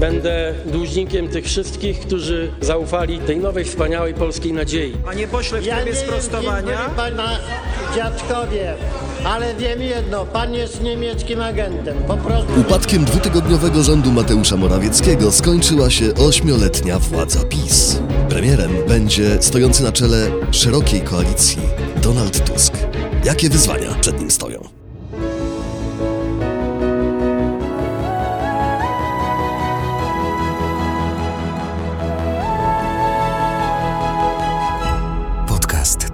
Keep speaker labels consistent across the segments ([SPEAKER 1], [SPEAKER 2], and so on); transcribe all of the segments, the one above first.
[SPEAKER 1] Będę dłużnikiem tych wszystkich, którzy zaufali tej nowej, wspaniałej polskiej nadziei.
[SPEAKER 2] Panie pośle, w
[SPEAKER 3] Ja
[SPEAKER 2] trybie
[SPEAKER 3] nie wiem,
[SPEAKER 2] sprostowania.
[SPEAKER 3] byli pana dziadkowie, ale wiem jedno, pan jest niemieckim agentem. Po prostu...
[SPEAKER 4] Upadkiem dwutygodniowego rządu Mateusza Morawieckiego skończyła się ośmioletnia władza PiS. Premierem będzie stojący na czele szerokiej koalicji Donald Tusk. Jakie wyzwania przed nim stoją?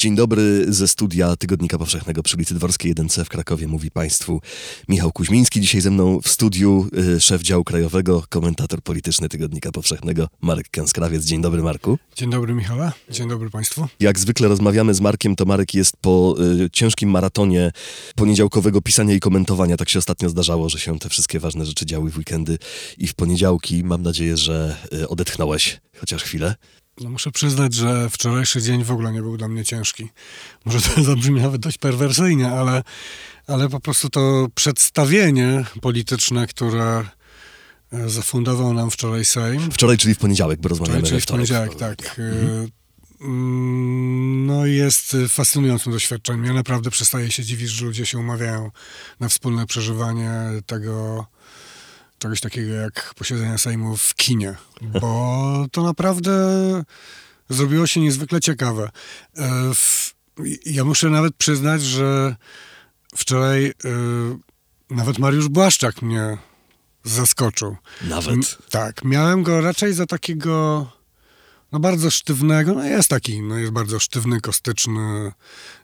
[SPEAKER 4] Dzień dobry ze studia Tygodnika Powszechnego przy ulicy Dworskiej 1C w Krakowie. Mówi Państwu Michał Kuźmiński. Dzisiaj ze mną w studiu y, szef działu krajowego, komentator polityczny Tygodnika Powszechnego Marek Kęskrawiec. Dzień dobry Marku.
[SPEAKER 5] Dzień dobry Michała, dzień dobry Państwu.
[SPEAKER 4] Jak zwykle rozmawiamy z Markiem, to Marek jest po y, ciężkim maratonie poniedziałkowego pisania i komentowania. Tak się ostatnio zdarzało, że się te wszystkie ważne rzeczy działy w weekendy i w poniedziałki. Mam nadzieję, że y, odetchnąłeś chociaż chwilę.
[SPEAKER 5] No muszę przyznać, że wczorajszy dzień w ogóle nie był dla mnie ciężki. Może to zabrzmi nawet dość perwersyjnie, ale, ale po prostu to przedstawienie polityczne, które e, zafundował nam wczoraj Sejm,
[SPEAKER 4] Wczoraj, czyli w poniedziałek, bo rozmawiamy
[SPEAKER 5] wczoraj, czyli w poniedziałek, tak, e, mm, no jest fascynującym doświadczeniem. Ja naprawdę przestaję się dziwić, że ludzie się umawiają na wspólne przeżywanie tego czegoś takiego jak posiedzenie Sejmu w kinie, bo to naprawdę zrobiło się niezwykle ciekawe. E, Ja muszę nawet przyznać, że wczoraj e, nawet Mariusz Błaszczak mnie zaskoczył.
[SPEAKER 4] Nawet.
[SPEAKER 5] Tak, miałem go raczej za takiego no bardzo sztywnego, no jest taki, no jest bardzo sztywny, kostyczny,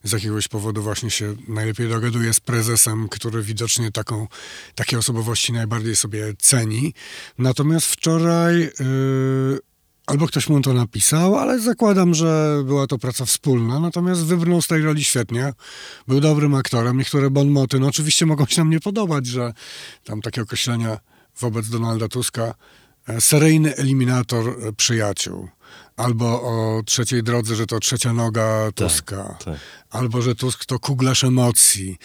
[SPEAKER 5] z jakiegoś powodu właśnie się najlepiej dogaduje z prezesem, który widocznie taką, takie osobowości najbardziej sobie ceni. Natomiast wczoraj yy, albo ktoś mu to napisał, ale zakładam, że była to praca wspólna, natomiast wybrnął z tej roli świetnie, był dobrym aktorem, niektóre bonmoty, no oczywiście mogą się nam nie podobać, że tam takie określenia wobec Donalda Tuska e, seryjny eliminator e, przyjaciół. Albo o trzeciej drodze, że to trzecia noga Tuska.
[SPEAKER 4] tak.
[SPEAKER 5] Albo, że Tusk to kuglarz emocji.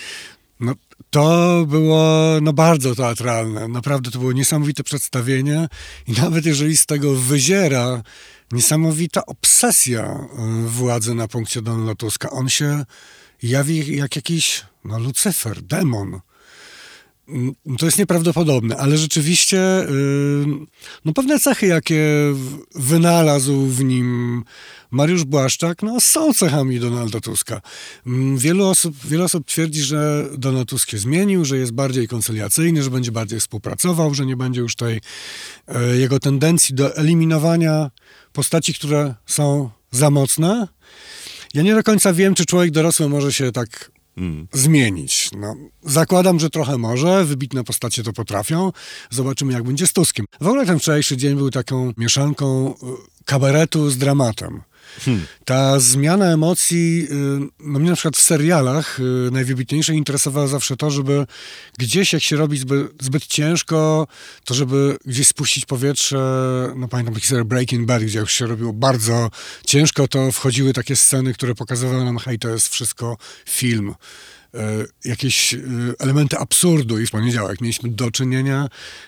[SPEAKER 5] No, to było no, bardzo teatralne. Naprawdę to było niesamowite przedstawienie. I nawet jeżeli z tego wyziera niesamowita obsesja y, władzy na punkcie Donalda Tuska, on się jawi jak jakiś no, Lucyfer, demon. Mm, To jest nieprawdopodobne, ale rzeczywiście yy, no pewne cechy, jakie wynalazł w nim Mariusz Błaszczak, no są cechami Donalda Tuska. Mm, Wielu osób, wiele osób twierdzi, że Donald Tusk się zmienił, że jest bardziej koncyliacyjny, że będzie bardziej współpracował, że nie będzie już tej e, jego tendencji do eliminowania postaci, które są za mocne. Ja nie do końca wiem, czy człowiek dorosły może się tak zmienić. No, zakładam, że trochę może, wybitne postacie to potrafią. Zobaczymy, jak będzie z Tuskiem. W ogóle ten wczorajszy dzień był taką mieszanką y, kabaretu z dramatem. Ta zmiana emocji, y, no mnie na przykład w serialach y, najwybitniejsze interesowało zawsze to, żeby gdzieś, jak się robi zbyt, zbyt ciężko, to żeby gdzieś spuścić powietrze, no pamiętam taki serial Breaking Bad, gdzie już się robiło bardzo ciężko, to wchodziły takie sceny, które pokazywały nam, hej, to jest wszystko film. E, jakieś e, elementy absurdu i w poniedziałek mieliśmy do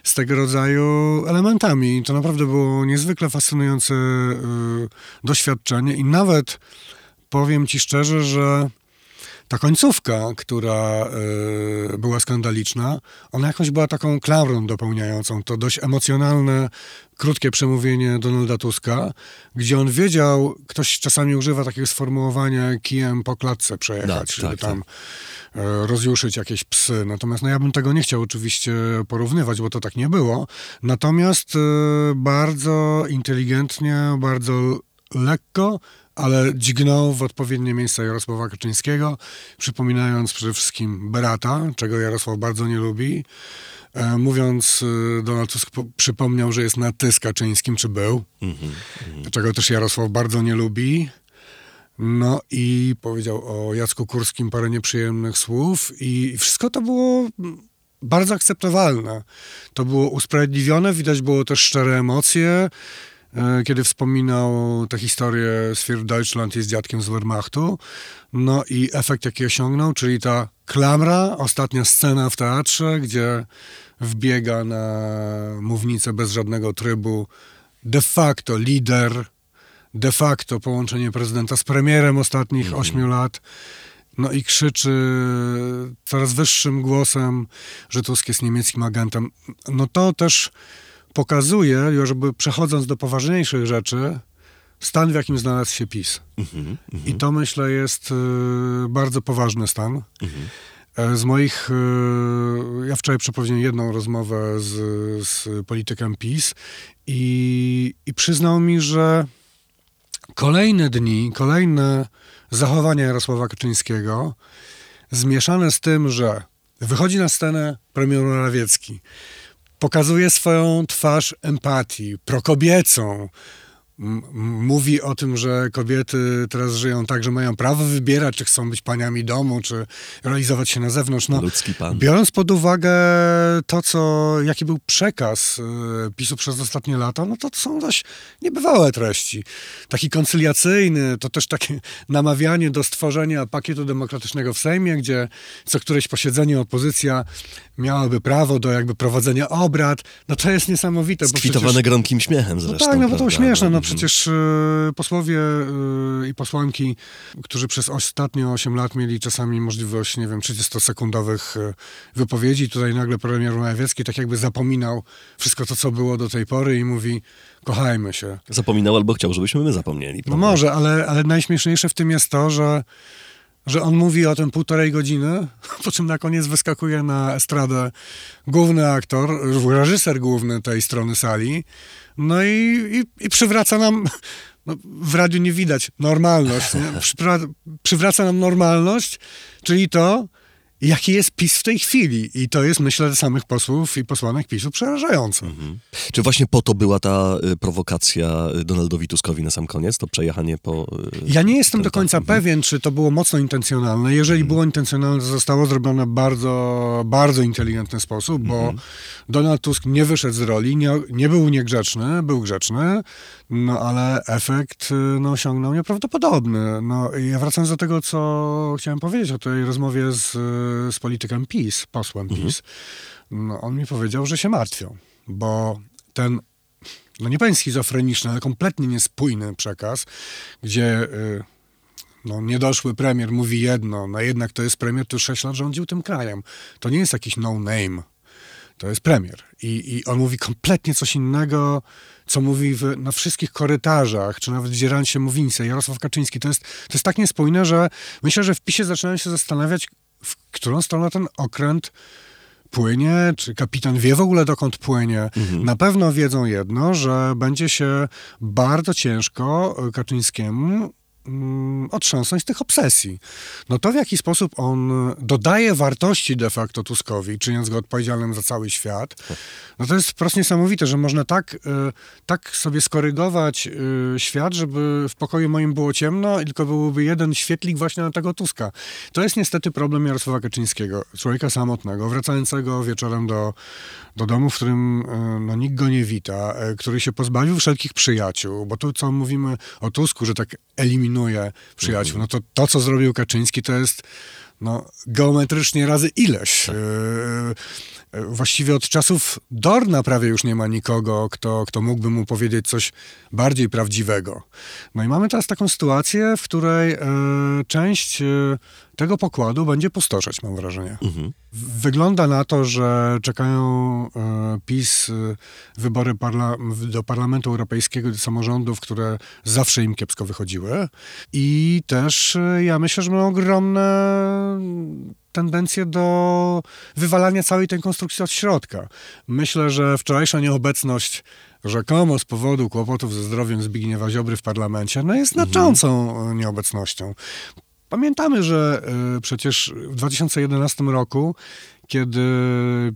[SPEAKER 5] z tego rodzaju elementami. I to naprawdę było niezwykle fascynujące e, doświadczenie i nawet powiem ci szczerze, że ta końcówka, która e, była skandaliczna, ona jakoś była taką klaurą dopełniającą to dość emocjonalne, krótkie przemówienie Donalda Tuska, gdzie on wiedział, ktoś czasami używa takiego sformułowania kijem po klatce przejechać,
[SPEAKER 4] Tak,
[SPEAKER 5] żeby
[SPEAKER 4] tak,
[SPEAKER 5] tam e, rozjuszyć jakieś psy. Natomiast no, ja bym tego nie chciał oczywiście porównywać, bo to tak nie było. Natomiast e, bardzo inteligentnie, bardzo lekko, ale dźgnął w odpowiednie miejsce Jarosława Kaczyńskiego, przypominając przede wszystkim brata, czego Jarosław bardzo nie lubi. E, mówiąc, e, Donald Tusk po- przypomniał, że jest na ty z Kaczyńskim, czy był, czego też Jarosław bardzo nie lubi. No i powiedział o Jacku Kurskim parę nieprzyjemnych słów i wszystko to było bardzo akceptowalne. To było usprawiedliwione, widać było też szczere emocje. E, kiedy wspominał tę historię z Für Deutschland jest dziadkiem z Wehrmachtu. No i efekt, jaki osiągnął, czyli ta klamra, ostatnia scena w teatrze, gdzie wbiega na mównicę bez żadnego trybu de facto lider, de facto połączenie prezydenta z premierem ostatnich ośmiu lat. No i krzyczy coraz wyższym głosem, że Tusk jest niemieckim agentem. No to też pokazuje, już jakby przechodząc do poważniejszych rzeczy, stan, w jakim znalazł się PiS. I to myślę jest y, bardzo poważny stan. E, Z moich, y, ja wczoraj przeprowadziłem jedną rozmowę z, z politykiem PiS i, i przyznał mi, że kolejne dni, kolejne zachowania Jarosława Kaczyńskiego zmieszane z tym, że wychodzi na scenę premier Morawiecki, pokazuje swoją twarz empatii, prokobiecą, mówi o tym, że kobiety teraz żyją tak, że mają prawo wybierać, czy chcą być paniami domu, czy realizować się na zewnątrz. No,
[SPEAKER 4] Ludzki pan.
[SPEAKER 5] Biorąc pod uwagę to, co, jaki był przekaz y, PiSu przez ostatnie lata, no to są dość niebywałe treści. Taki koncyliacyjny, to też takie namawianie do stworzenia pakietu demokratycznego w Sejmie, gdzie co któreś posiedzenie opozycja miałaby prawo do jakby prowadzenia obrad. No to jest niesamowite. bo
[SPEAKER 4] Skwitowane
[SPEAKER 5] przecież-
[SPEAKER 4] gromkim śmiechem
[SPEAKER 5] no
[SPEAKER 4] zresztą.
[SPEAKER 5] tak, no bo to śmieszne. No. Przecież e, posłowie e, i posłanki, którzy przez ostatnie 8 lat mieli czasami możliwość, nie wiem, 30-sekundowych e, wypowiedzi, tutaj nagle premier Morawiecki tak jakby zapominał wszystko to, co było do tej pory i mówi, kochajmy się.
[SPEAKER 4] Zapominał albo chciał, żebyśmy my zapomnieli.
[SPEAKER 5] No
[SPEAKER 4] prawda?
[SPEAKER 5] może, ale, ale najśmieszniejsze w tym jest to, że, że on mówi o tym półtorej godziny, po czym na koniec wyskakuje na estradę główny aktor, reżyser główny tej strony sali, no i, i, i przywraca nam, no, w radiu nie widać, normalność, nie? Przywra- przywraca nam normalność, czyli to, jaki jest PiS w tej chwili. I to jest, myślę, dla samych posłów i posłanek PiSu przerażające.
[SPEAKER 4] Czy właśnie po to była ta y, prowokacja y, Donaldowi Tuskowi na sam koniec? To przejechanie po... y,
[SPEAKER 5] Ja nie jestem do końca
[SPEAKER 4] mhm.
[SPEAKER 5] pewien, czy to było mocno intencjonalne. Jeżeli było intencjonalne, to zostało zrobione w bardzo, bardzo inteligentny sposób, bo
[SPEAKER 4] Mhm.
[SPEAKER 5] Donald Tusk nie wyszedł z roli, nie, nie był niegrzeczny, był grzeczny, no ale efekt y, no, osiągnął nieprawdopodobny. No, i ja wracając do tego, co chciałem powiedzieć o tej rozmowie z, z politykiem PiS, posłem
[SPEAKER 4] Mhm.
[SPEAKER 5] PiS, no, on mi powiedział, że się martwią, bo ten no nie powiem schizofreniczny, ale kompletnie niespójny przekaz, gdzie y, no, niedoszły premier mówi jedno, no jednak to jest premier, który 6 lat rządził tym krajem. To nie jest jakiś no-name. To jest premier. I, I on mówi kompletnie coś innego, co mówi w, na wszystkich korytarzach, czy nawet zdzierając się mównicę. Jarosław Kaczyński. To jest, to jest tak niespójne, że myślę, że w PiSie zaczynają się zastanawiać, w którą stronę ten okręt płynie, czy kapitan wie w ogóle dokąd płynie. Na pewno wiedzą jedno, że będzie się bardzo ciężko Kaczyńskiemu mm, otrząsnąć z tych obsesji. No to w jaki sposób on dodaje wartości de facto Tuskowi, czyniąc go odpowiedzialnym za cały świat, no to jest wprost niesamowite, że można tak, y, tak sobie skorygować y, świat, żeby w pokoju moim było ciemno i tylko byłby jeden świetlik właśnie na tego Tuska. To jest niestety problem Jarosława Kaczyńskiego, człowieka samotnego, wracającego wieczorem do, do domu, w którym y, no, nikt go nie wita, który się pozbawił wszelkich przyjaciół, bo tu co mówimy o Tusku, że tak eliminuje przyjaciół, no to to, co zrobił Kaczyński, to jest no, geometrycznie razy ileś. Yy, yy, właściwie od czasów Dorna prawie już nie ma nikogo, kto, kto mógłby mu powiedzieć coś bardziej prawdziwego. No i mamy teraz taką sytuację, w której yy, część yy, tego pokładu będzie pustoszeć, mam wrażenie. W- Wygląda na to, że czekają e, PiS e, wybory parla- do Parlamentu Europejskiego, do samorządów, które zawsze im kiepsko wychodziły. I też e, ja myślę, że mają ogromne tendencje do wywalania całej tej konstrukcji od środka. Myślę, że wczorajsza nieobecność rzekomo z powodu kłopotów ze zdrowiem Zbigniewa Ziobry w parlamencie, no jest znaczącą e, nieobecnością. Pamiętamy, że y, przecież w 2011 roku, kiedy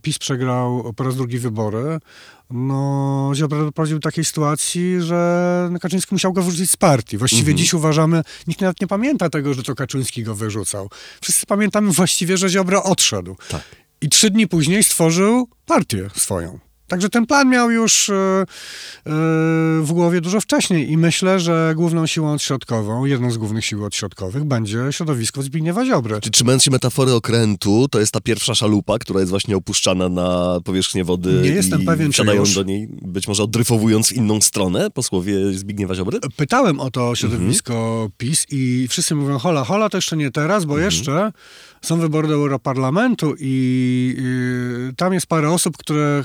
[SPEAKER 5] PiS przegrał po raz drugi wybory, no Ziobro doprowadził do takiej sytuacji, że Kaczyński musiał go wyrzucić z partii. Właściwie dziś uważamy, nikt nawet nie pamięta tego, że to Kaczyński go wyrzucał. Wszyscy pamiętamy właściwie, że Ziobro odszedł.
[SPEAKER 4] Tak.
[SPEAKER 5] I trzy dni później stworzył partię swoją. Także ten plan miał już e, e, w głowie dużo wcześniej i myślę, że główną siłą odśrodkową, jedną z głównych sił odśrodkowych będzie środowisko Zbigniewa Ziobry.
[SPEAKER 4] Czy trzymając się metafory okrętu, to jest ta pierwsza szalupa, która jest właśnie opuszczana na powierzchnię wody
[SPEAKER 5] Nie jestem pewien, czy
[SPEAKER 4] wsiadają
[SPEAKER 5] już.
[SPEAKER 4] do niej, być może odryfowując w inną stronę, posłowie Zbigniewa Ziobry?
[SPEAKER 5] Pytałem o to środowisko PiS i wszyscy mówią, hola, hola, to jeszcze nie teraz, bo jeszcze są wybory do Europarlamentu i, i tam jest parę osób, które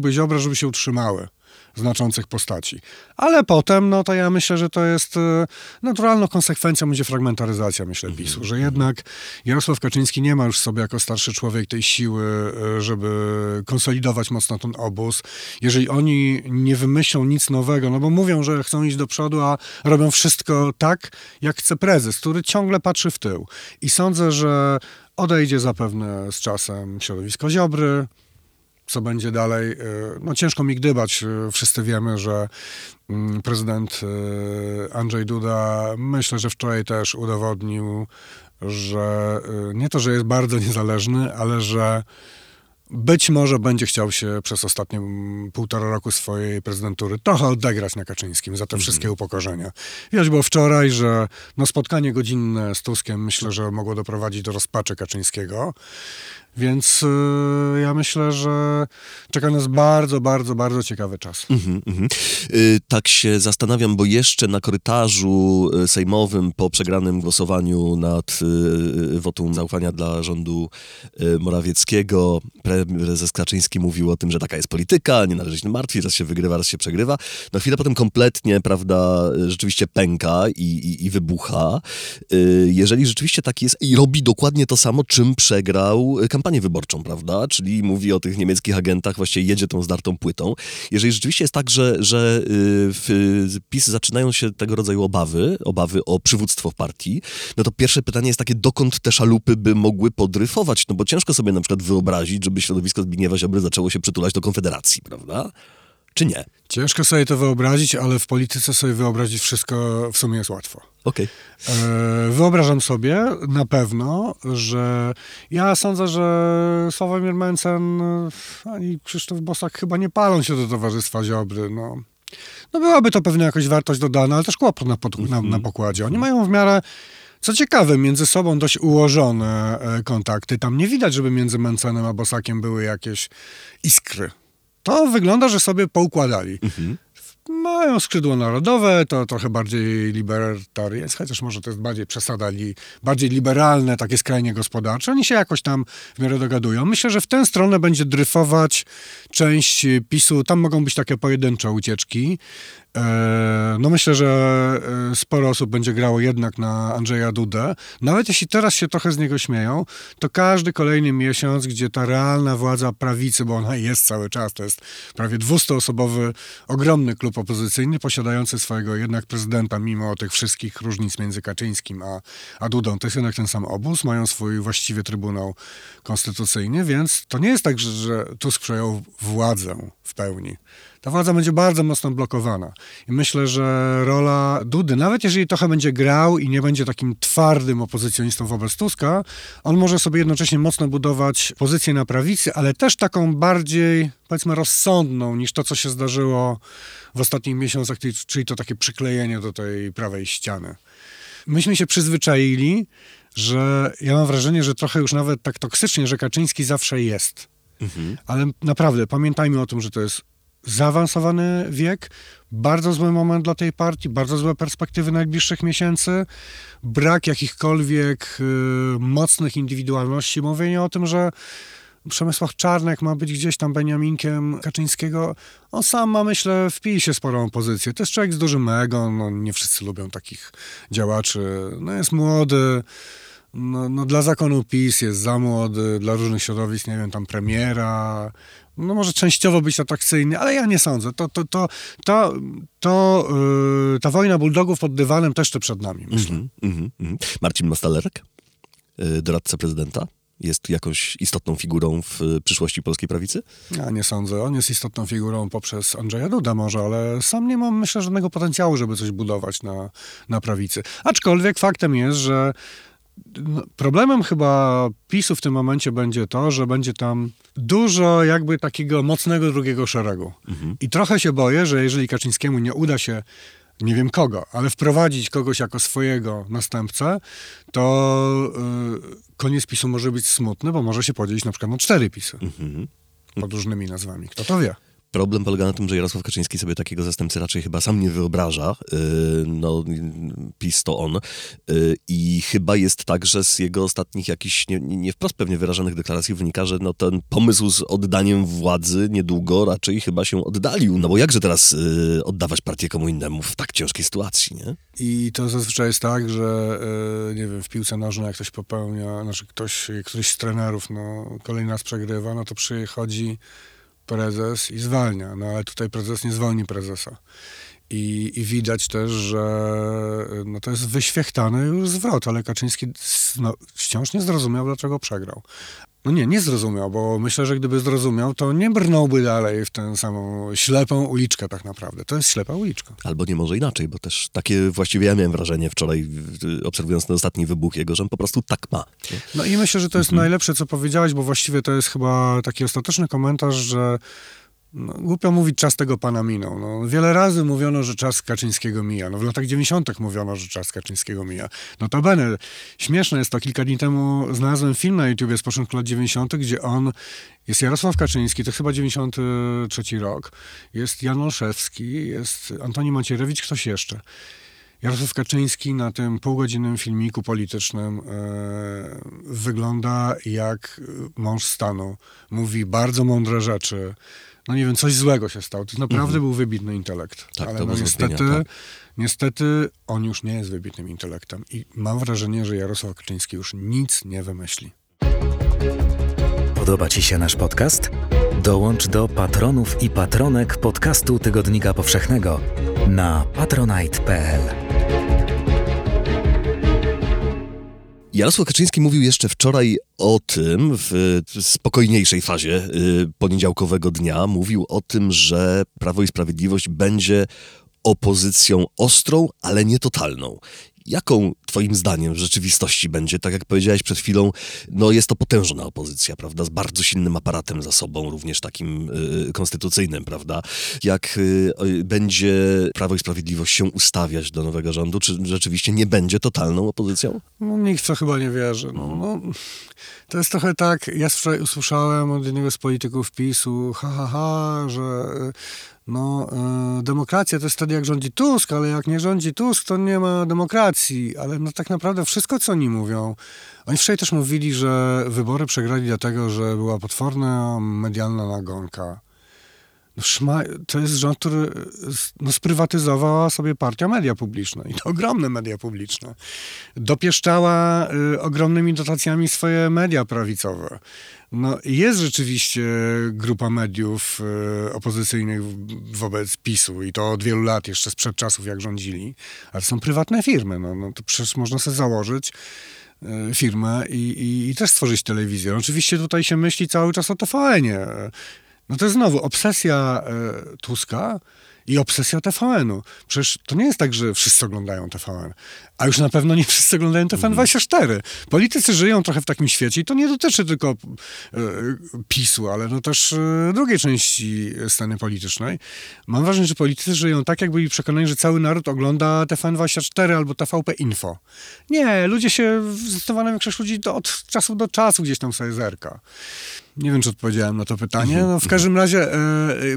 [SPEAKER 5] chciałyby Ziobra, żeby się utrzymały znaczących postaci. Ale potem, no to ja myślę, że to jest e, naturalną konsekwencją będzie fragmentaryzacja, myślę, PiSu, że jednak Jarosław Kaczyński nie ma już w sobie jako starszy człowiek tej siły, e, żeby konsolidować mocno ten obóz. Jeżeli oni nie wymyślą nic nowego, no bo mówią, że chcą iść do przodu, a robią wszystko tak, jak chce prezes, który ciągle patrzy w tył. I sądzę, że odejdzie zapewne z czasem środowisko Ziobry, co będzie dalej. e, No ciężko mi gdybać. e, Wszyscy wiemy, że mm, prezydent e, Andrzej Duda, myślę, że wczoraj też udowodnił, że nie to, że jest bardzo niezależny, ale że być może będzie chciał się przez ostatnie mm, półtora roku swojej prezydentury trochę odegrać na Kaczyńskim za te wszystkie upokorzenia. Widać było wczoraj, że no spotkanie godzinne z Tuskiem myślę, że mogło doprowadzić do rozpaczy Kaczyńskiego. Więc y, ja myślę, że czeka nas bardzo, bardzo, bardzo ciekawy czas.
[SPEAKER 4] Mhm, mhm. Y, Tak się zastanawiam, bo jeszcze na korytarzu y, sejmowym po przegranym głosowaniu nad y, wotum zaufania dla rządu y, Morawieckiego prezes Kaczyński mówił o tym, że taka jest polityka, nie należy się martwić, raz się wygrywa, raz się przegrywa. Na chwilę potem kompletnie, prawda, rzeczywiście pęka i, i, i wybucha. Jeżeli rzeczywiście tak jest i robi dokładnie to samo, czym przegrał y, kampanię wyborczą, prawda? Czyli mówi o tych niemieckich agentach, właściwie jedzie tą zdartą płytą. Jeżeli rzeczywiście jest tak, że, że y, w PiS zaczynają się tego rodzaju obawy, obawy o przywództwo w partii, no to pierwsze pytanie jest takie, dokąd te szalupy by mogły podryfować? No bo ciężko sobie na przykład wyobrazić, żeby środowisko Zbigniewa Ziobry zaczęło się przytulać do Konfederacji, prawda? Czy nie?
[SPEAKER 5] Ciężko sobie to wyobrazić, ale w polityce sobie wyobrazić wszystko w sumie jest łatwo.
[SPEAKER 4] Okej.
[SPEAKER 5] E, Wyobrażam sobie na pewno, że ja sądzę, że Sławomir Mencen ani Krzysztof Bosak chyba nie palą się do Towarzystwa Ziobry. No, no byłaby to pewnie jakaś wartość dodana, ale też kłopot na, pod, na, na pokładzie. Oni mają w miarę, co ciekawe, między sobą dość ułożone e, kontakty. Tam nie widać, żeby między Mencenem a Bosakiem były jakieś iskry. To wygląda, że sobie poukładali. Mają skrzydło narodowe, to trochę bardziej libertariańskie, chociaż może to jest bardziej przesada, li, bardziej liberalne, takie skrajnie gospodarcze. Oni się jakoś tam w miarę dogadują. Myślę, że w tę stronę będzie dryfować część PiSu. Tam mogą być takie pojedyncze ucieczki. E, No myślę, że e, sporo osób będzie grało jednak na Andrzeja Dudę. Nawet jeśli teraz się trochę z niego śmieją, to każdy kolejny miesiąc, gdzie ta realna władza prawicy, bo ona jest cały czas, to jest prawie 200-osobowy, ogromny klub opozycyjny, posiadający swojego jednak prezydenta, mimo tych wszystkich różnic między Kaczyńskim a, a Dudą. To jest jednak ten sam obóz, mają swój właściwie Trybunał Konstytucyjny, więc to nie jest tak, że, że Tusk przejął władzę w pełni. Ta władza będzie bardzo mocno blokowana. I myślę, że rola Dudy, nawet jeżeli trochę będzie grał i nie będzie takim twardym opozycjonistą wobec Tuska, on może sobie jednocześnie mocno budować pozycję na prawicy, ale też taką bardziej, powiedzmy, rozsądną niż to, co się zdarzyło w ostatnich miesiącach, czyli- to takie przyklejenie do tej prawej ściany. Myśmy się przyzwyczaili, że ja mam wrażenie, że trochę już nawet tak toksycznie, że Kaczyński zawsze jest. Ale naprawdę pamiętajmy o tym, że to jest zaawansowany wiek, bardzo zły moment dla tej partii, bardzo złe perspektywy najbliższych miesięcy, brak jakichkolwiek y, mocnych indywidualności, mówienie o tym, że Przemysław Czarnek ma być gdzieś tam Beniaminkiem Kaczyńskiego. On sam ma, myślę, w PiSie sporą pozycję. To jest człowiek z dużym ego, no, nie wszyscy lubią takich działaczy. No, jest młody, no, no, dla zakonu PiS jest za młody, dla różnych środowisk, nie wiem, tam premiera. No może częściowo być atrakcyjny, ale ja nie sądzę. To, to, to, to, to yy, ta wojna bulldogów pod dywanem też to przed nami, myślę.
[SPEAKER 4] Mhm, mhm, mhm. Marcin Mastalerek, y, doradca prezydenta, jest jakąś istotną figurą w y, przyszłości polskiej prawicy?
[SPEAKER 5] Ja nie sądzę. On jest istotną figurą poprzez Andrzeja Duda może, ale sam nie mam, myślę, żadnego potencjału, żeby coś budować na, na prawicy. Aczkolwiek faktem jest, że problemem chyba PiSu w tym momencie będzie to, że będzie tam dużo jakby takiego mocnego drugiego szeregu. I trochę się boję, że jeżeli Kaczyńskiemu nie uda się nie wiem kogo, ale wprowadzić kogoś jako swojego następcę, to y, koniec PiSu może być smutny, bo może się podzielić na przykład na cztery PiSy. Pod różnymi nazwami. Kto to wie?
[SPEAKER 4] Problem polega na tym, że Jarosław Kaczyński sobie takiego zastępcy raczej chyba sam nie wyobraża. Yy, No, PiS to on. Yy, I chyba jest tak, że z jego ostatnich jakichś nie, nie wprost pewnie wyrażanych deklaracji wynika, że no, ten pomysł z oddaniem władzy niedługo raczej chyba się oddalił. No bo jakże teraz yy, oddawać partię komu innemu w tak ciężkiej sytuacji, nie?
[SPEAKER 5] I to zazwyczaj jest tak, że nie wiem, w piłce nożnej jak ktoś popełnia, znaczy ktoś, któryś z trenerów no, kolejny raz przegrywa, no to przychodzi prezes i zwalnia. No ale tutaj prezes nie zwolni prezesa. I, I widać też, że e, no, to jest wyświechtany już zwrot, ale Kaczyński no, wciąż nie zrozumiał, dlaczego przegrał. No nie, nie zrozumiał, bo myślę, że gdyby zrozumiał, to nie brnąłby dalej w tę samą ślepą uliczkę tak naprawdę. To jest ślepa uliczka.
[SPEAKER 4] Albo nie może inaczej, bo też takie właściwie ja miałem wrażenie wczoraj, y, obserwując ten ostatni wybuch jego, że on po prostu tak ma. nie?
[SPEAKER 5] No i myślę, że to jest najlepsze, co powiedziałeś, bo właściwie to jest chyba taki ostateczny komentarz, że no, głupio mówić, czas tego pana minął. No, wiele razy mówiono, że czas Kaczyńskiego mija. No, w latach 90. mówiono, że czas Kaczyńskiego mija. Notabene, śmieszne jest to, kilka dni temu znalazłem film na YouTubie z początku lat 90., gdzie on, jest Jarosław Kaczyński, to chyba 93 rok, jest Jan Olszewski, jest Antoni Macierewicz, ktoś jeszcze. Jarosław Kaczyński na tym półgodzinnym filmiku politycznym e, wygląda jak mąż stanu. Mówi bardzo mądre rzeczy. No nie wiem, coś złego się stało. To naprawdę był wybitny intelekt.
[SPEAKER 4] Tak,
[SPEAKER 5] Ale
[SPEAKER 4] to
[SPEAKER 5] no niestety,
[SPEAKER 4] tak.
[SPEAKER 5] niestety on już nie jest wybitnym intelektem. I mam wrażenie, że Jarosław Kaczyński już nic nie wymyśli.
[SPEAKER 6] Podoba Ci się nasz podcast? Dołącz do patronów i patronek podcastu Tygodnika Powszechnego na patronite.pl.
[SPEAKER 4] Jarosław Kaczyński mówił jeszcze wczoraj o tym, w spokojniejszej fazie y, poniedziałkowego dnia, mówił o tym, że Prawo i Sprawiedliwość będzie opozycją ostrą, ale nie totalną. Jaką twoim zdaniem w rzeczywistości będzie? Tak jak powiedziałeś przed chwilą, no jest to potężna opozycja, prawda? Z bardzo silnym aparatem za sobą, również takim y, konstytucyjnym, prawda? Jak y, będzie Prawo i Sprawiedliwość się ustawiać do nowego rządu? Czy rzeczywiście nie będzie totalną opozycją?
[SPEAKER 5] No, nikt to chyba nie wierzy. No, no, to jest trochę tak, ja wczoraj usłyszałem od jednego z polityków PiSu, ha, ha, ha, że y, no, y, demokracja to jest wtedy jak rządzi Tusk, ale jak nie rządzi Tusk, to nie ma demokracji. Ale no, tak naprawdę wszystko, co oni mówią, oni wczoraj też mówili, że wybory przegrali dlatego, że była potworna medialna nagonka. No, szma, to jest rząd, który s- no, sprywatyzowała sobie partia media publiczne i to ogromne media publiczne. Dopieszczała y, ogromnymi dotacjami swoje media prawicowe. No, jest rzeczywiście grupa mediów y, opozycyjnych wobec PiSu i to od wielu lat, jeszcze sprzed czasów, jak rządzili, ale są prywatne firmy. No, no to przecież można sobie założyć firmę i, i, i też stworzyć telewizję. Oczywiście tutaj się myśli cały czas o TVN-ie. No to jest znowu obsesja e, Tuska i obsesja TVN-u. Przecież to nie jest tak, że wszyscy oglądają TVN, a już na pewno nie wszyscy oglądają TVN24. Politycy żyją trochę w takim świecie i to nie dotyczy tylko e, PiSu, ale no też e, drugiej części sceny politycznej. Mam wrażenie, że politycy żyją tak, jakby byli przekonani, że cały naród ogląda TVN24 albo TVP Info. Nie, ludzie się, zdecydowana większość ludzi to od czasu do czasu gdzieś tam sobie zerka. Nie wiem, czy odpowiedziałem na to pytanie. No, w każdym razie e,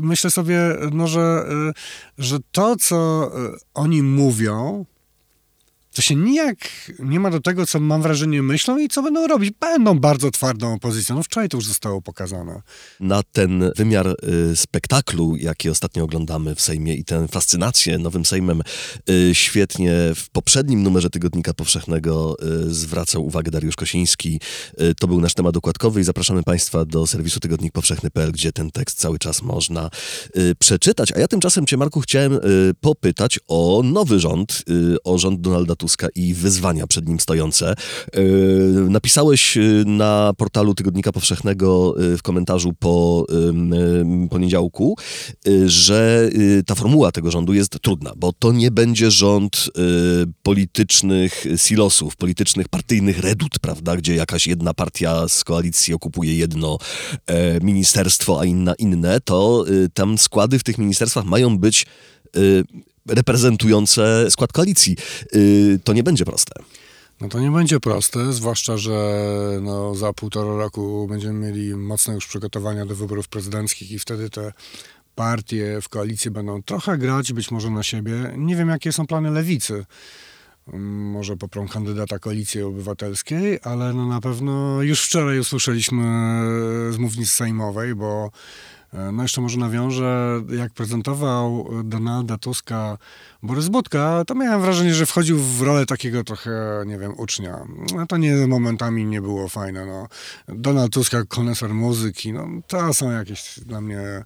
[SPEAKER 5] myślę sobie, no, że, e, że to, co e, oni mówią, to się nijak nie ma do tego, co mam wrażenie myślą i co będą robić. Będą bardzo twardą opozycją. No wczoraj to już zostało pokazane.
[SPEAKER 4] na ten wymiar y, spektaklu, jaki ostatnio oglądamy w Sejmie i tę fascynację nowym Sejmem, y, świetnie w poprzednim numerze Tygodnika Powszechnego y, zwracał uwagę Dariusz Kosiński. Y, to był nasz temat okładkowy i zapraszamy Państwa do serwisu tygodnikpowszechny.pl, gdzie ten tekst cały czas można y, przeczytać. A ja tymczasem Cię, Marku, chciałem y, popytać o nowy rząd, o rząd Donalda Tuska i wyzwania przed nim stojące. Yy, napisałeś yy, na portalu Tygodnika Powszechnego yy, w komentarzu po poniedziałku, że ta formuła tego rządu jest trudna, bo to nie będzie rząd politycznych silosów, politycznych partyjnych redut, prawda, gdzie jakaś jedna partia z koalicji okupuje jedno e, ministerstwo, a inna inne, to y, tam składy w tych ministerstwach mają być y, reprezentujące skład koalicji. Y, to nie będzie proste.
[SPEAKER 5] No to nie będzie proste, zwłaszcza, że no, za półtora roku będziemy mieli mocne już przygotowania do wyborów prezydenckich i wtedy te partie w koalicji będą trochę grać, być może na siebie. Nie wiem, jakie są plany lewicy. Mm, Może poprą kandydata koalicji obywatelskiej, ale no na pewno już wczoraj usłyszeliśmy z mównicy sejmowej, bo no jeszcze może nawiążę, jak prezentował Donalda Tuska Borys Budka, to miałem wrażenie, że wchodził w rolę takiego trochę, nie wiem, ucznia. No to nie, momentami nie było fajne, no. Donald Tusk jak koneser muzyki, no to są jakieś dla mnie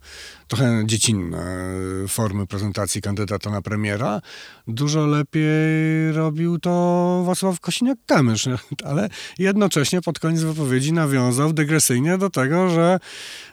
[SPEAKER 5] trochę dziecinne formy prezentacji kandydata na premiera. Dużo lepiej robił to Wacław Kosiniak-Kamysz, ale jednocześnie pod koniec wypowiedzi nawiązał dygresyjnie do tego, że,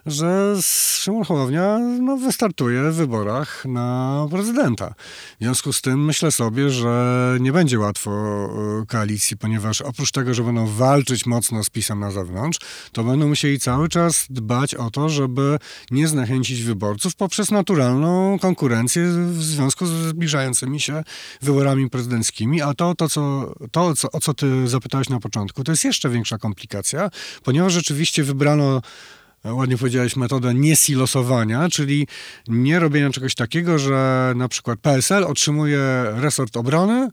[SPEAKER 5] że Szymon Hołownia no, wystartuje w wyborach na prezydenta. W związku z tym myślę sobie, że nie będzie łatwo e, koalicji, ponieważ oprócz tego, że będą walczyć mocno z PiSem na zewnątrz, to będą musieli cały czas dbać o to, żeby nie zniechęcić wyborców poprzez naturalną konkurencję w związku z zbliżającymi się wyborami prezydenckimi. A to, to, co, to co, o co ty zapytałeś na początku, to jest jeszcze większa komplikacja, ponieważ rzeczywiście wybrano ładnie powiedziałeś, metodę niesilosowania, czyli nie robienia czegoś takiego, że na przykład PSL otrzymuje resort obrony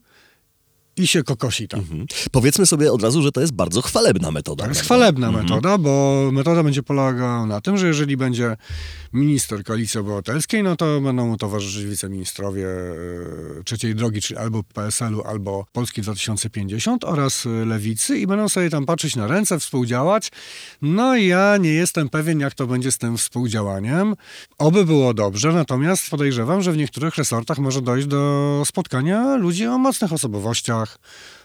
[SPEAKER 5] i się kokosi tam.
[SPEAKER 4] Mhm. Powiedzmy sobie od razu, że to jest bardzo chwalebna metoda.
[SPEAKER 5] To jest chwalebna metoda, bo metoda będzie polegała na tym, że jeżeli będzie minister Koalicji Obywatelskiej, no to będą mu towarzyszyć wiceministrowie e, trzeciej drogi, czyli albo PSL-u, albo Polski 2050 oraz e, Lewicy i będą sobie tam patrzeć na ręce, współdziałać. No i ja nie jestem pewien, jak to będzie z tym współdziałaniem. Oby było dobrze, natomiast podejrzewam, że w niektórych resortach może dojść do spotkania ludzi o mocnych osobowościach,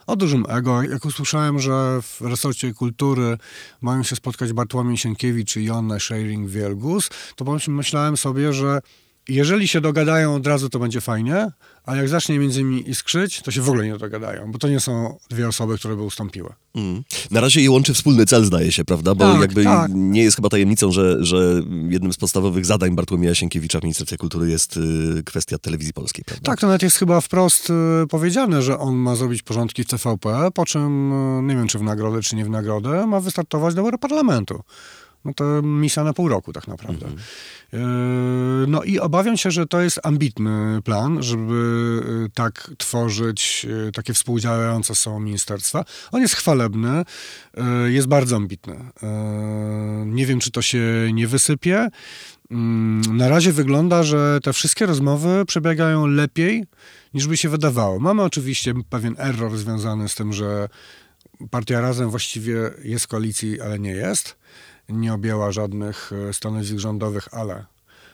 [SPEAKER 5] o dużym ego. Jak usłyszałem, że w resorcie kultury mają się spotkać Bartłomiej Sienkiewicz i Joanna Schering-Wielgus, to pomyślałem sobie, że jeżeli się dogadają od razu, to będzie fajnie, a jak zacznie między nimi iskrzyć, to się w ogóle nie dogadają, bo to nie są dwie osoby, które by ustąpiły.
[SPEAKER 4] Mm. Na razie je łączy wspólny cel, zdaje się, prawda? Bo
[SPEAKER 5] Tak,
[SPEAKER 4] jakby
[SPEAKER 5] tak.
[SPEAKER 4] nie jest chyba tajemnicą, że, że jednym z podstawowych zadań Bartłomieja Sienkiewicza w Ministerstwie Kultury jest y, kwestia telewizji polskiej, prawda?
[SPEAKER 5] Tak, to nawet jest chyba wprost y, powiedziane, że on ma zrobić porządki w TVP, po czym, y, nie wiem czy w nagrodę, czy nie w nagrodę, ma wystartować do Europarlamentu. No to misja na pół roku tak naprawdę. Y, No i obawiam się, że to jest ambitny plan, żeby y, tak tworzyć y, takie współdziałające są ministerstwa. On jest chwalebny, jest bardzo ambitny. Nie wiem, czy to się nie wysypie. Mm, Na razie wygląda, że te wszystkie rozmowy przebiegają lepiej niż by się wydawało. Mamy oczywiście pewien error związany z tym, że partia Razem właściwie jest w koalicji, ale nie jest. Nie objęła żadnych e, stanowisk rządowych, ale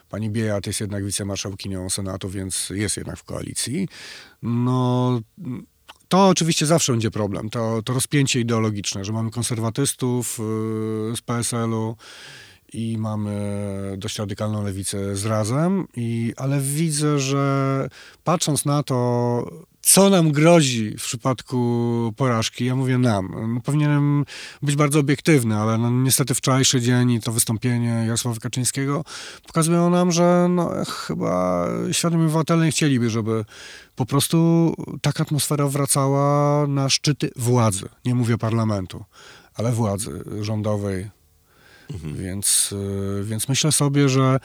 [SPEAKER 5] pani Biejat jest jednak wicemarszałkinią Senatu, więc jest jednak w koalicji. No, to oczywiście zawsze będzie problem. To, to rozpięcie ideologiczne, że mamy konserwatystów yy, z PSL-u i mamy dość radykalną lewicę z razem, i, ale widzę, że patrząc na to, co nam grozi w przypadku porażki, ja mówię nam, no, powinienem być bardzo obiektywny, ale no, niestety wczorajszy dzień i to wystąpienie Jarosława Kaczyńskiego pokazują nam, że no, chyba świadomi obywatele nie chcieliby, żeby po prostu taka atmosfera wracała na szczyty władzy. Nie mówię parlamentu, ale władzy rządowej. Więc, y, więc myślę sobie, że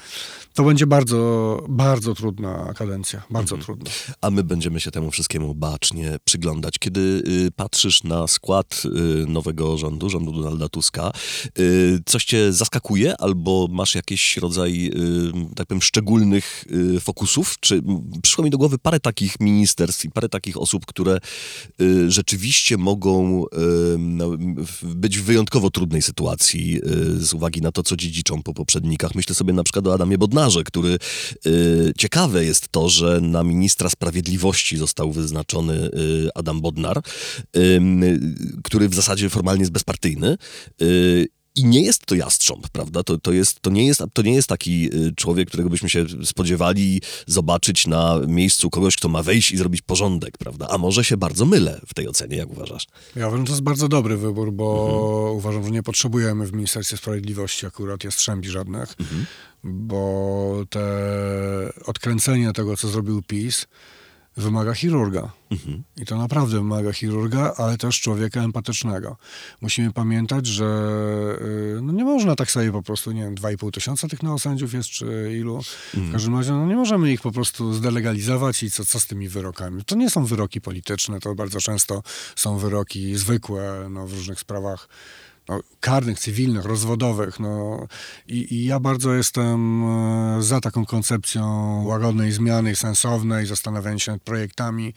[SPEAKER 5] to będzie bardzo, bardzo trudna kadencja. Bardzo trudna.
[SPEAKER 4] A my będziemy się temu wszystkiemu bacznie przyglądać. Kiedy y, patrzysz na skład y, nowego rządu, rządu Donalda Tuska, coś cię zaskakuje albo masz jakiś rodzaj, tak powiem, szczególnych fokusów? Czy przyszło mi do głowy parę takich ministerstw i parę takich osób, które rzeczywiście mogą no, być w wyjątkowo trudnej sytuacji z uwagi na to, co dziedziczą po poprzednikach. Myślę sobie na przykład o Adamie Bodnarze, który y, ciekawe jest to, że na ministra sprawiedliwości został wyznaczony y, Adam Bodnar, y, który w zasadzie formalnie jest bezpartyjny. I nie jest to jastrząb, prawda? To, to, jest, to, nie, jest, to nie jest taki y, człowiek, którego byśmy się spodziewali zobaczyć na miejscu kogoś, kto ma wejść i zrobić porządek, prawda? A może się bardzo mylę w tej ocenie, jak uważasz?
[SPEAKER 5] Ja uważam, że to jest bardzo dobry wybór, bo mhm. uważam, że nie potrzebujemy w Ministerstwie Sprawiedliwości akurat jastrzębi żadnych, mhm. bo te odkręcenie tego, co zrobił PiS, wymaga chirurga. Mhm. I to naprawdę wymaga chirurga, ale też człowieka empatycznego. Musimy pamiętać, że y, no nie można tak sobie po prostu, nie wiem, 2,5 tysiąca tych neosędziów jest, czy ilu. Mhm. W każdym razie no nie możemy ich po prostu zdelegalizować i co, co z tymi wyrokami. To nie są wyroki polityczne, to bardzo często są wyroki zwykłe no, w różnych sprawach no, karnych, cywilnych, rozwodowych. No, i, I ja bardzo jestem e, za taką koncepcją łagodnej zmiany, sensownej, zastanawiania się nad projektami.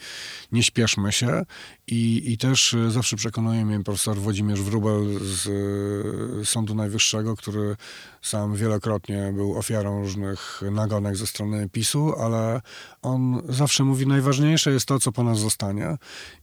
[SPEAKER 5] Nie śpieszmy się. I, i też e, zawsze przekonuje mnie profesor Włodzimierz Wróbel z e, Sądu Najwyższego, który sam wielokrotnie był ofiarą różnych nagonek ze strony PiSu, ale on zawsze mówi, najważniejsze jest to, co po nas zostanie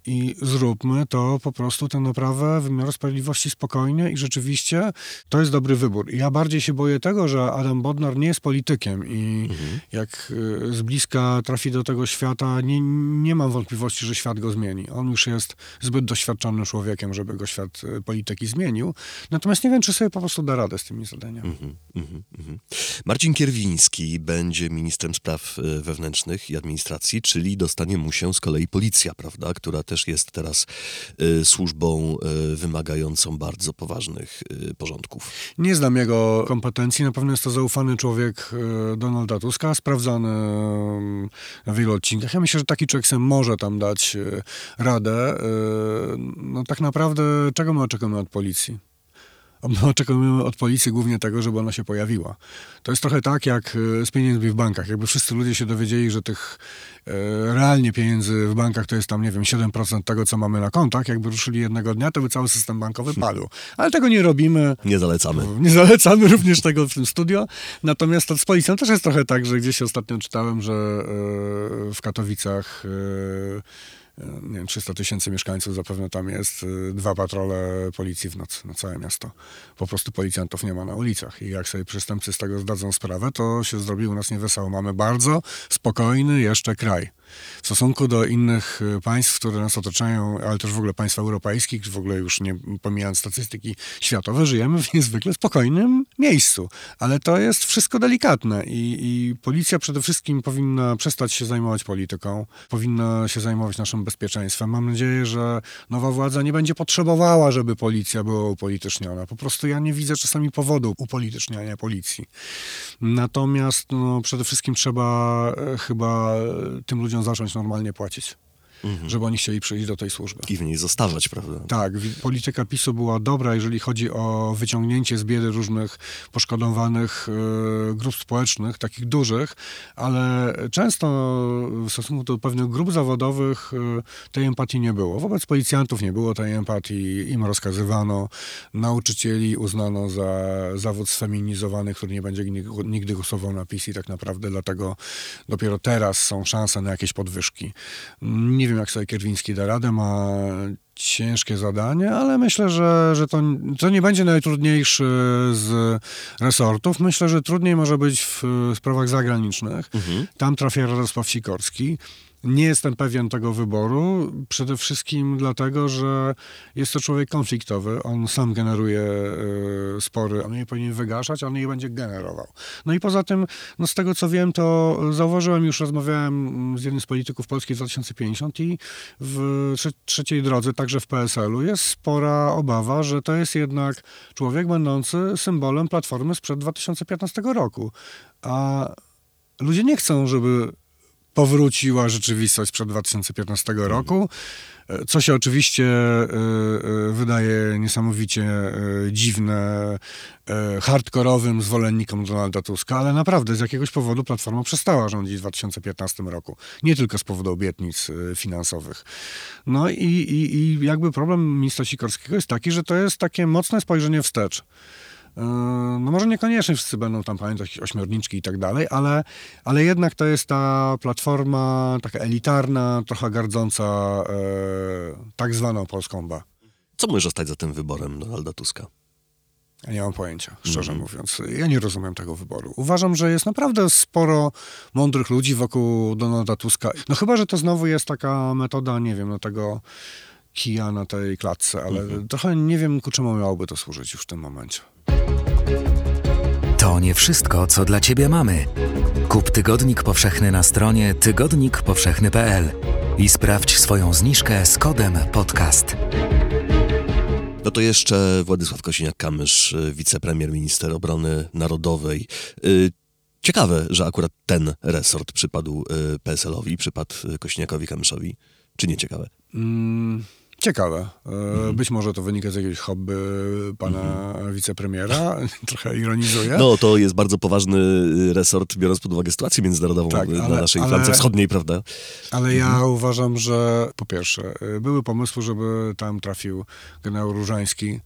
[SPEAKER 5] i zróbmy to po prostu tę naprawę wymiaru sprawiedliwości spokojnie i rzeczywiście to jest dobry wybór. Ja bardziej się boję tego, że Adam Bodnar nie jest politykiem i mhm. jak y, z bliska trafi do tego świata, nie, nie mam wątpliwości, że świat go zmieni. On już jest zbyt doświadczonym człowiekiem, żeby go świat y, polityki zmienił. Natomiast nie wiem, czy sobie po prostu da radę z tymi zadaniami. Mhm. Mhm,
[SPEAKER 4] mhm. Marcin Kierwiński będzie ministrem spraw y, wewnętrznych i administracji, czyli dostanie mu się z kolei policja, prawda, która też jest teraz y, służbą y, wymagającą bardzo poważnych y, porządków.
[SPEAKER 5] Nie znam jego kompetencji, na pewno jest to zaufany człowiek y, Donalda Tuska, sprawdzany y, na wielu odcinkach. Ja myślę, że taki człowiek sobie może tam dać radę. No tak naprawdę czego my oczekujemy od policji? My oczekujemy od policji głównie tego, żeby ona się pojawiła. To jest trochę tak jak e, z pieniędzmi w bankach. Jakby wszyscy ludzie się dowiedzieli, że tych e, realnie pieniędzy w bankach to jest tam, nie wiem, 7% tego, co mamy na kontach. Jakby ruszyli jednego dnia, to by cały system bankowy padł. Ale tego nie robimy.
[SPEAKER 4] Nie zalecamy.
[SPEAKER 5] Nie zalecamy również tego w tym studio. Natomiast z policją też jest trochę tak, że gdzieś ostatnio czytałem, że w Katowicach nie wiem, 300 tysięcy mieszkańców zapewne tam jest, y, dwa patrole policji w nocy na całe miasto. Po prostu policjantów nie ma na ulicach i jak sobie przestępcy z tego zdadzą sprawę, to się zrobi u nas niewesoło. Mamy bardzo spokojny jeszcze kraj w stosunku do innych y, państw, które nas otaczają, ale też w ogóle państw europejskich, w ogóle już nie pomijając statystyki światowe, żyjemy w niezwykle spokojnym miejscu. Ale to jest wszystko delikatne i, i policja przede wszystkim powinna przestać się zajmować polityką, powinna się zajmować naszym bezpieczeństwem. Mam nadzieję, że nowa władza nie będzie potrzebowała, żeby policja była upolityczniona. Po prostu ja nie widzę czasami powodu upolityczniania policji. Natomiast no, przede wszystkim trzeba e, chyba e, tym ludziom zacząć normalnie płacić mhm. żeby oni chcieli przyjść do tej służby.
[SPEAKER 4] I w niej zostawać, prawda?
[SPEAKER 5] Tak, polityka PiSu była dobra, jeżeli chodzi o wyciągnięcie z biedy różnych poszkodowanych y, grup społecznych, takich dużych, ale często w stosunku do pewnych grup zawodowych y, tej empatii nie było. Wobec policjantów nie było tej empatii, im rozkazywano, nauczycieli uznano za zawód sfeminizowany, który nie będzie nigdy, głosował na PiS i tak naprawdę dlatego dopiero teraz są szanse na jakieś podwyżki. Nie nie wiem, jak sobie Kierwiński da radę, ma ciężkie zadanie, ale myślę, że, że to, to nie będzie najtrudniejszy z resortów. Myślę, że trudniej może być w sprawach zagranicznych. Mhm. Tam trafia Radosław Sikorski. Nie jestem pewien tego wyboru, przede wszystkim dlatego, że jest to człowiek konfliktowy. On sam generuje y, spory, on je powinien wygaszać, on je będzie generował. No i poza tym, no z tego co wiem, to zauważyłem, już rozmawiałem z jednym z polityków Polski 2050 i w trzeciej drodze, także w PSL-u, jest spora obawa, że to jest jednak człowiek będący symbolem Platformy sprzed 2015 roku. A ludzie nie chcą, żeby powróciła rzeczywistość przed 2015 roku, co się oczywiście e, e, wydaje niesamowicie e, dziwne hardkorowym zwolennikom Donalda Tuska, ale naprawdę z jakiegoś powodu Platforma przestała rządzić w 2015 roku. Nie tylko z powodu obietnic finansowych. No i, i, i jakby problem ministra Sikorskiego jest taki, że to jest takie mocne spojrzenie wstecz no może niekoniecznie wszyscy będą tam pamiętać jakieś ośmiorniczki i tak dalej, ale, ale jednak to jest ta platforma taka elitarna, trochę gardząca e, tak zwaną polską B.
[SPEAKER 4] Co może stać za tym wyborem Donalda Tuska?
[SPEAKER 5] Ja nie mam pojęcia, szczerze mm. mówiąc. Ja nie rozumiem tego wyboru. Uważam, że jest naprawdę sporo mądrych ludzi wokół Donalda Tuska. No chyba, że to znowu jest taka metoda, nie wiem, no tego kija na tej klatce, ale mm. trochę nie wiem, ku czemu miałoby to służyć już w tym momencie.
[SPEAKER 6] To nie wszystko, co dla Ciebie mamy. Kup Tygodnik Powszechny na stronie tygodnikpowszechny.pl i sprawdź swoją zniżkę z kodem podcast.
[SPEAKER 4] No to jeszcze Władysław Kosiniak-Kamysz, y, wicepremier, minister obrony narodowej. Y, ciekawe, że akurat ten resort przypadł y, PSL-owi, przypadł Kosiniakowi-Kamyszowi. Czy nie ciekawe? Mm.
[SPEAKER 5] Ciekawe. Mhm. Być może to wynika z jakiegoś hobby pana mhm. wicepremiera. Trochę ironizuję.
[SPEAKER 4] No, to jest bardzo poważny resort, biorąc pod uwagę sytuację międzynarodową tak, ale, na naszej ale, flance wschodniej, prawda?
[SPEAKER 5] Ale ja mhm. uważam, że po pierwsze, były pomysły, żeby tam trafił generał Różański,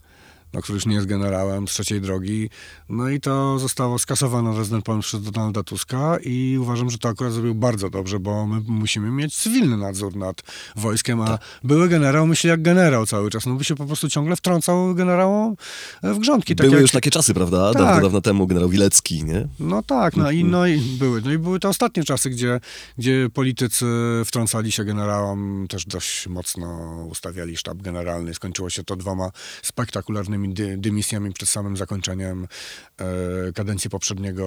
[SPEAKER 5] no, który już nie jest generałem z trzeciej drogi. No i to zostało skasowane ten pomysł przez Donalda Tuska i uważam, że to akurat zrobił bardzo dobrze, bo my musimy mieć cywilny nadzór nad wojskiem, a tak. były generał myśli jak generał cały czas. No by się po prostu ciągle wtrącał generałom w grządki.
[SPEAKER 4] Tak były jak... już takie czasy, prawda? Tak. Dawno, dawno temu generał Wilecki, nie?
[SPEAKER 5] No tak, no i, mhm. no i były. No i były te ostatnie czasy, gdzie, gdzie politycy wtrącali się generałom, też dość mocno ustawiali sztab generalny. Skończyło się to dwoma spektakularnymi dy, dymisjami przed samym zakończeniem e, kadencji poprzedniego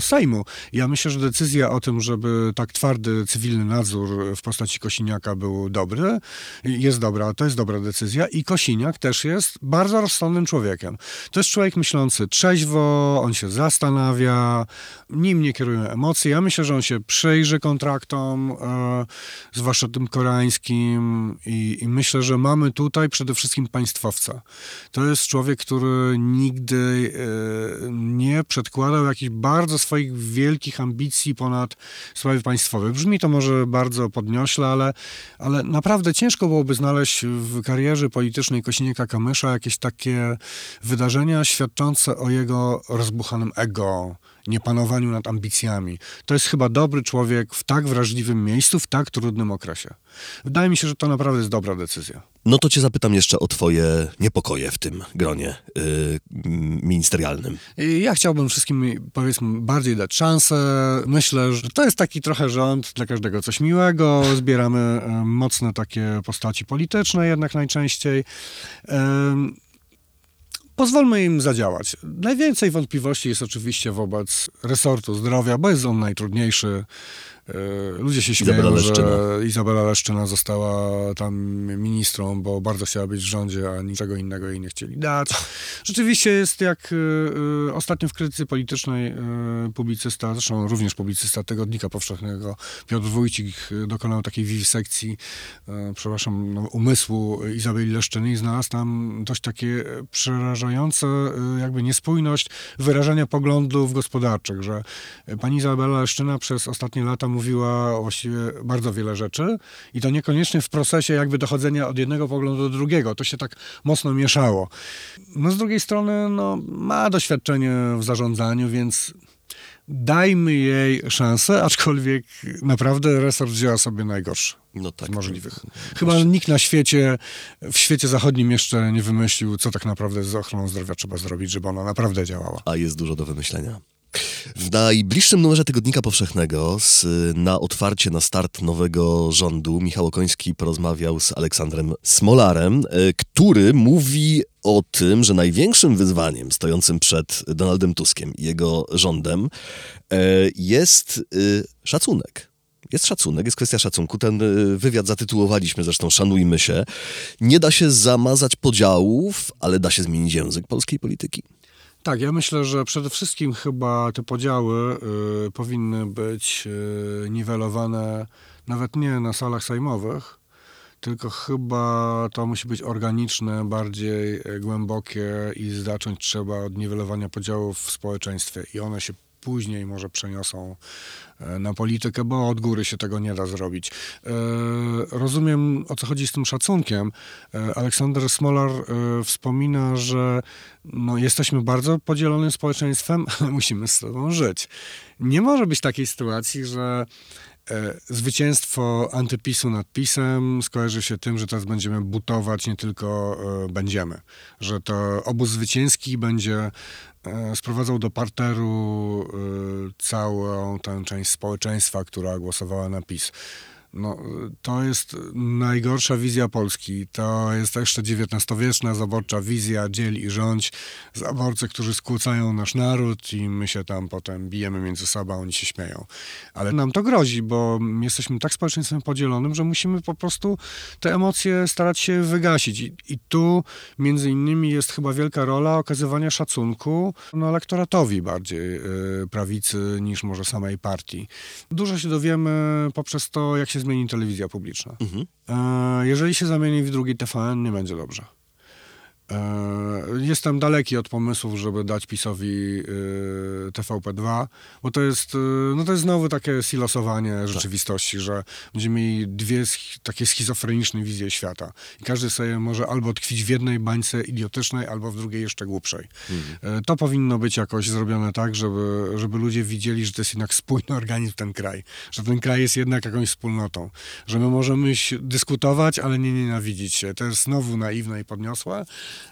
[SPEAKER 5] Sejmu. Ja myślę, że decyzja o tym, żeby tak twardy cywilny nadzór w postaci Kosiniaka był dobry, jest dobra, to jest dobra decyzja i Kosiniak też jest bardzo rozsądnym człowiekiem. To jest człowiek myślący trzeźwo, on się zastanawia, nim nie kierują emocje. Ja myślę, że on się przyjrzy kontraktom, e, zwłaszcza tym koreańskim i, i myślę, że mamy tutaj przede wszystkim państwowca. To to jest człowiek, który nigdy e, nie przedkładał jakichś bardzo swoich wielkich ambicji ponad sprawy państwowe. Brzmi to może bardzo podniośle, ale, ale naprawdę ciężko byłoby znaleźć w karierze politycznej Kosiniaka Kamysza jakieś takie wydarzenia świadczące o jego rozbuchanym ego, niepanowaniu nad ambicjami. To jest chyba dobry człowiek w tak wrażliwym miejscu, w tak trudnym okresie. Wydaje mi się, że to naprawdę jest dobra decyzja.
[SPEAKER 4] No to cię zapytam jeszcze o twoje niepokoje w tym gronie yy, ministerialnym.
[SPEAKER 5] Ja chciałbym wszystkim, powiedzmy, bardziej dać szansę. Myślę, że to jest taki trochę rząd dla każdego coś miłego. Zbieramy y, mocne takie postaci polityczne jednak najczęściej. Yy, pozwólmy im zadziałać. Najwięcej wątpliwości jest oczywiście wobec resortu zdrowia, bo jest on najtrudniejszy. E, ludzie się śmieją, Izabela Leszczyna. że Izabela Leszczyna została tam ministrą, bo bardzo chciała być w rządzie, a niczego innego jej nie chcieli dać. Rzeczywiście jest jak y, y, ostatnio w krytyce politycznej publicysta, zresztą również publicysta Tygodnika Powszechnego, Piotr Wójcik dokonał takiej wiwisekcji, przepraszam, no, umysłu Izabeli Leszczyny i znalazł tam dość takie przerażające jakby niespójność wyrażania poglądów gospodarczych, że pani Izabela Leszczyna przez ostatnie lata mówiła właściwie bardzo wiele rzeczy i to niekoniecznie w procesie jakby dochodzenia od jednego poglądu do drugiego. To się tak mocno mieszało. No z drugiej strony no, ma doświadczenie w zarządzaniu, więc dajmy jej szansę, aczkolwiek naprawdę resort wzięła sobie najgorszy no tak, z możliwych. Chyba właśnie. nikt na świecie, w świecie zachodnim jeszcze nie wymyślił, co tak naprawdę z ochroną zdrowia trzeba zrobić, żeby ona naprawdę działała.
[SPEAKER 4] A jest dużo do wymyślenia. W najbliższym numerze Tygodnika Powszechnego z, na otwarcie, na start nowego rządu Michał Okoński porozmawiał z Aleksandrem Smolarem, e, który mówi o tym, że największym wyzwaniem stojącym przed Donaldem Tuskiem i jego rządem e, jest e, szacunek. Jest szacunek, jest kwestia szacunku. Ten wywiad zatytułowaliśmy zresztą Szanujmy się. Nie da się zamazać podziałów, ale da się zmienić język polskiej polityki.
[SPEAKER 5] Tak, ja myślę, że przede wszystkim chyba te podziały y, powinny być y, niwelowane nawet nie na salach sejmowych, tylko chyba to musi być organiczne, bardziej głębokie i zacząć trzeba od niwelowania podziałów w społeczeństwie i one się później może przeniosą e, na politykę, bo od góry się tego nie da zrobić. E, rozumiem, o co chodzi z tym szacunkiem. E, Aleksander Smolar wspomina, że no, jesteśmy bardzo podzielonym społeczeństwem, ale musimy z sobą żyć. Nie może być takiej sytuacji, że zwycięstwo antypisu nad pisem skojarzy się tym, że teraz będziemy butować, nie tylko będziemy. Że to obóz zwycięski będzie sprowadzał do parteru e, całą tę część społeczeństwa, która głosowała na PiS. No, to jest najgorsza wizja Polski. To jest jeszcze XIX-wieczna zaborcza wizja dziel i rządź. Zaborcy, którzy skłócają nasz naród i my się tam potem bijemy między sobą, oni się śmieją. Ale nam to grozi, bo jesteśmy tak społeczeństwem podzielonym, że musimy po prostu te emocje starać się wygasić. I, i tu między innymi jest chyba wielka rola okazywania szacunku no, elektoratowi bardziej yy, prawicy niż może samej partii. Dużo się dowiemy poprzez to, jak się zmieni telewizja publiczna. Mhm. E, jeżeli się zamieni w drugi TVN, nie będzie dobrze. E, jestem daleki od pomysłów, żeby dać PiSowi e, TVP2, bo to jest, no to jest znowu takie silosowanie tak. rzeczywistości, że będziemy mieli dwie takie schizofreniczne wizje świata. I każdy sobie może albo tkwić w jednej bańce idiotycznej, albo w drugiej jeszcze głupszej. Mhm. To powinno być jakoś zrobione tak, żeby, żeby ludzie widzieli, że to jest jednak spójny organizm ten kraj, że ten kraj jest jednak jakąś wspólnotą, że my możemy dyskutować, ale nie nienawidzić się. To jest znowu naiwne i podniosłe,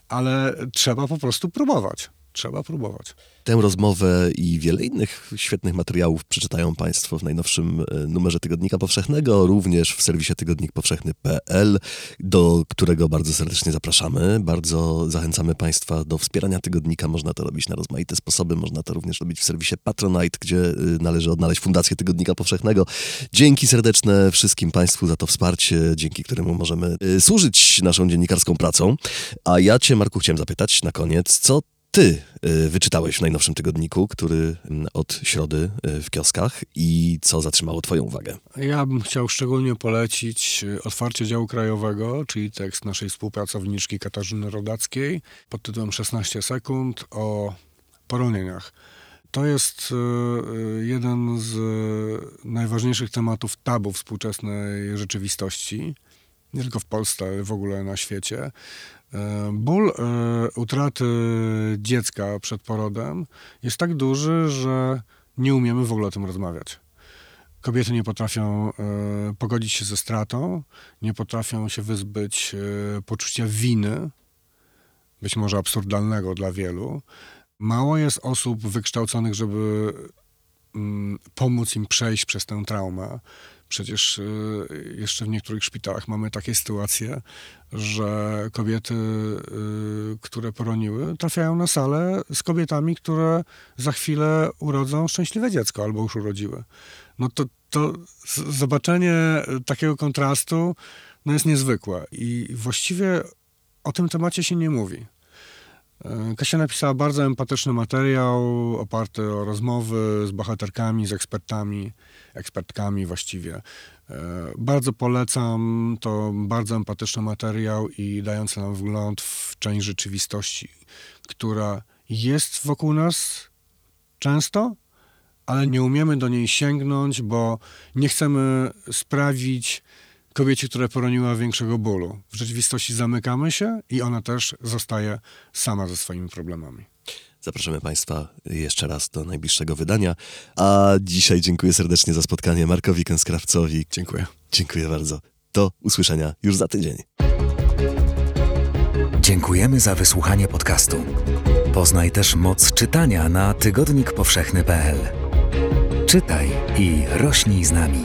[SPEAKER 5] ale trzeba po prostu próbować. Trzeba próbować.
[SPEAKER 4] Tę rozmowę i wiele innych świetnych materiałów przeczytają Państwo w najnowszym e, numerze Tygodnika Powszechnego, również w serwisie tygodnikpowszechny.pl, do którego bardzo serdecznie zapraszamy. Bardzo zachęcamy Państwa do wspierania tygodnika. Można to robić na rozmaite sposoby. Można to również robić w serwisie Patronite, gdzie e, należy odnaleźć Fundację Tygodnika Powszechnego. Dzięki serdeczne wszystkim Państwu za to wsparcie, dzięki któremu możemy e, służyć naszą dziennikarską pracą. A ja Cię, Marku, chciałem zapytać na koniec, co ty y, wyczytałeś w najnowszym tygodniku, który mm, od środy y, w kioskach i co zatrzymało twoją uwagę?
[SPEAKER 5] Ja bym chciał szczególnie polecić y, otwarcie działu krajowego, czyli tekst naszej współpracowniczki Katarzyny Rodackiej pod tytułem 16 sekund o poronieniach. To jest jeden z najważniejszych tematów tabu współczesnej rzeczywistości, nie tylko w Polsce, ale w ogóle na świecie. E, ból e, utraty dziecka przed porodem jest tak duży, że nie umiemy w ogóle o tym rozmawiać. Kobiety nie potrafią e, pogodzić się ze stratą, nie potrafią się wyzbyć poczucia winy, być może absurdalnego dla wielu. Mało jest osób wykształconych, żeby mm, pomóc im przejść przez tę traumę. Przecież y, jeszcze w niektórych szpitalach mamy takie sytuacje, że kobiety, y, które poroniły, trafiają na salę z kobietami, które za chwilę urodzą szczęśliwe dziecko albo już urodziły. No to, to zobaczenie takiego kontrastu no jest niezwykłe i właściwie o tym temacie się nie mówi. E, Kasia napisała bardzo empatyczny materiał oparty o rozmowy z bohaterkami, z ekspertami, ekspertkami właściwie. E, bardzo polecam, to bardzo empatyczny materiał i dający nam wgląd w część rzeczywistości, która jest wokół nas często, ale nie umiemy do niej sięgnąć, bo nie chcemy sprawić, kobiecie, która poroniła większego bólu. W rzeczywistości zamykamy się i ona też zostaje sama ze swoimi problemami.
[SPEAKER 4] Zapraszamy Państwa jeszcze raz do najbliższego wydania. A dzisiaj dziękuję serdecznie za spotkanie Markowi Kęskrawcowi.
[SPEAKER 5] Dziękuję.
[SPEAKER 4] Dziękuję bardzo. Do usłyszenia już za tydzień.
[SPEAKER 6] Dziękujemy za wysłuchanie podcastu. Poznaj też moc czytania na tygodnikpowszechny.pl. Czytaj i rośnij z nami.